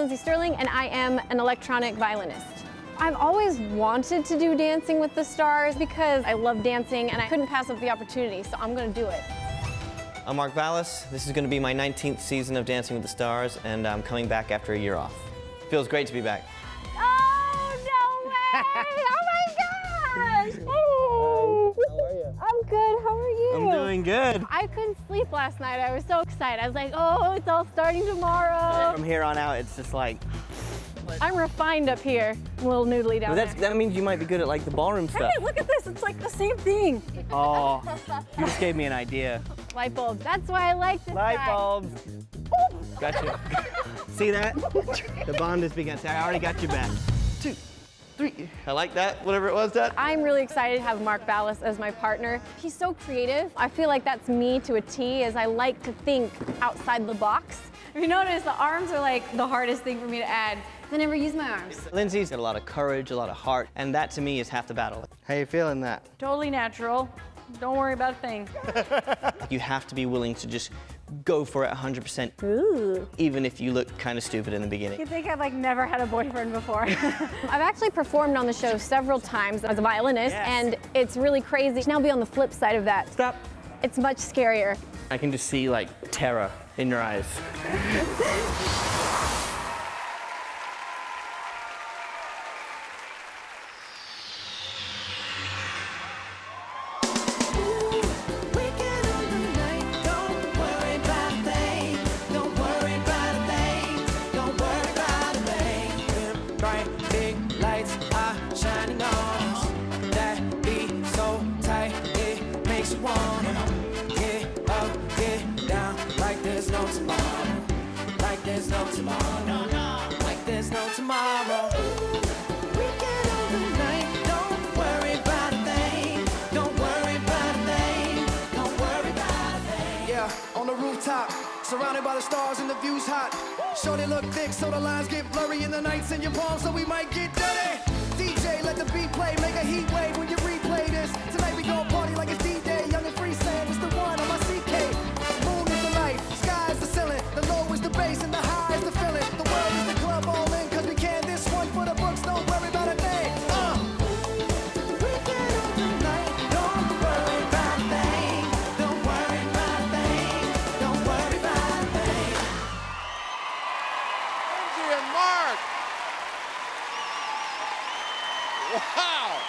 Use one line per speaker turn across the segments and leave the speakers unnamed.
Lindsey Stirling, and I am an electronic violinist. I've always wanted to do Dancing with the Stars because I love dancing and I couldn't pass up the opportunity, so I'm going to do it.
I'm Mark Ballas. This is going to be my 19th season of Dancing with the Stars, and I'm coming back after a year off. Feels great to be back.
Oh, no way! oh my gosh! Oh.
How are you?
I'm good. How you?
I'm doing good.
I couldn't sleep last night. I was so excited. I was like, oh, it's all starting tomorrow.
From here on out, it's just like.
I'm refined up here. I'm a little noodly down
that's,
there.
that means you might be good at like the ballroom stuff.
Hey, look at this. It's like the same thing.
Oh, you just gave me an idea.
Light bulbs. That's why I like this
Light
guy.
bulbs. Gotcha. See that? The bond has begun. I already got you back. Two, three. I like that. Whatever it was, that.
I'm really excited to have Mark Ballas as my partner. He's so creative. I feel like that's me to a T, as I like to think outside the box.
If you notice, the arms are like the hardest thing for me to add. I never use my arms.
Lindsey's got a lot of courage, a lot of heart, and that to me is half the battle. How you feeling that?
Totally natural. Don't worry about a thing.
You have to be willing to just go for it 100%,
Ooh.
even if you look kind of stupid in the beginning.
You think I've like never had a boyfriend before.
I've actually performed on the show several times as a violinist,
Yes.
and it's really crazy. Now be on the flip side of that.
Stop.
It's much scarier.
I can just see like terror in your eyes.
Bright big lights are shining on. Us. That beat so tight, it makes you wanna get up, get down, like there's no tomorrow, like there's no tomorrow, like there's no tomorrow. The night, don't worry about a thing, don't worry about a thing, don't worry about a thing.
Yeah, on the rooftop, surrounded by the stars and the view's hot. Shorty look thick, so the lines get blurry in the nights in your palms, so we might get dirty. DJ, let the beat play, make a heat wave when you replay
and Mark. Wow.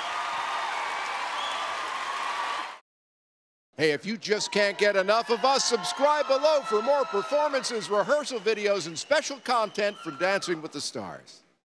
Hey, if you just can't get enough of us, subscribe below for more performances, rehearsal videos, and special content from Dancing with the Stars.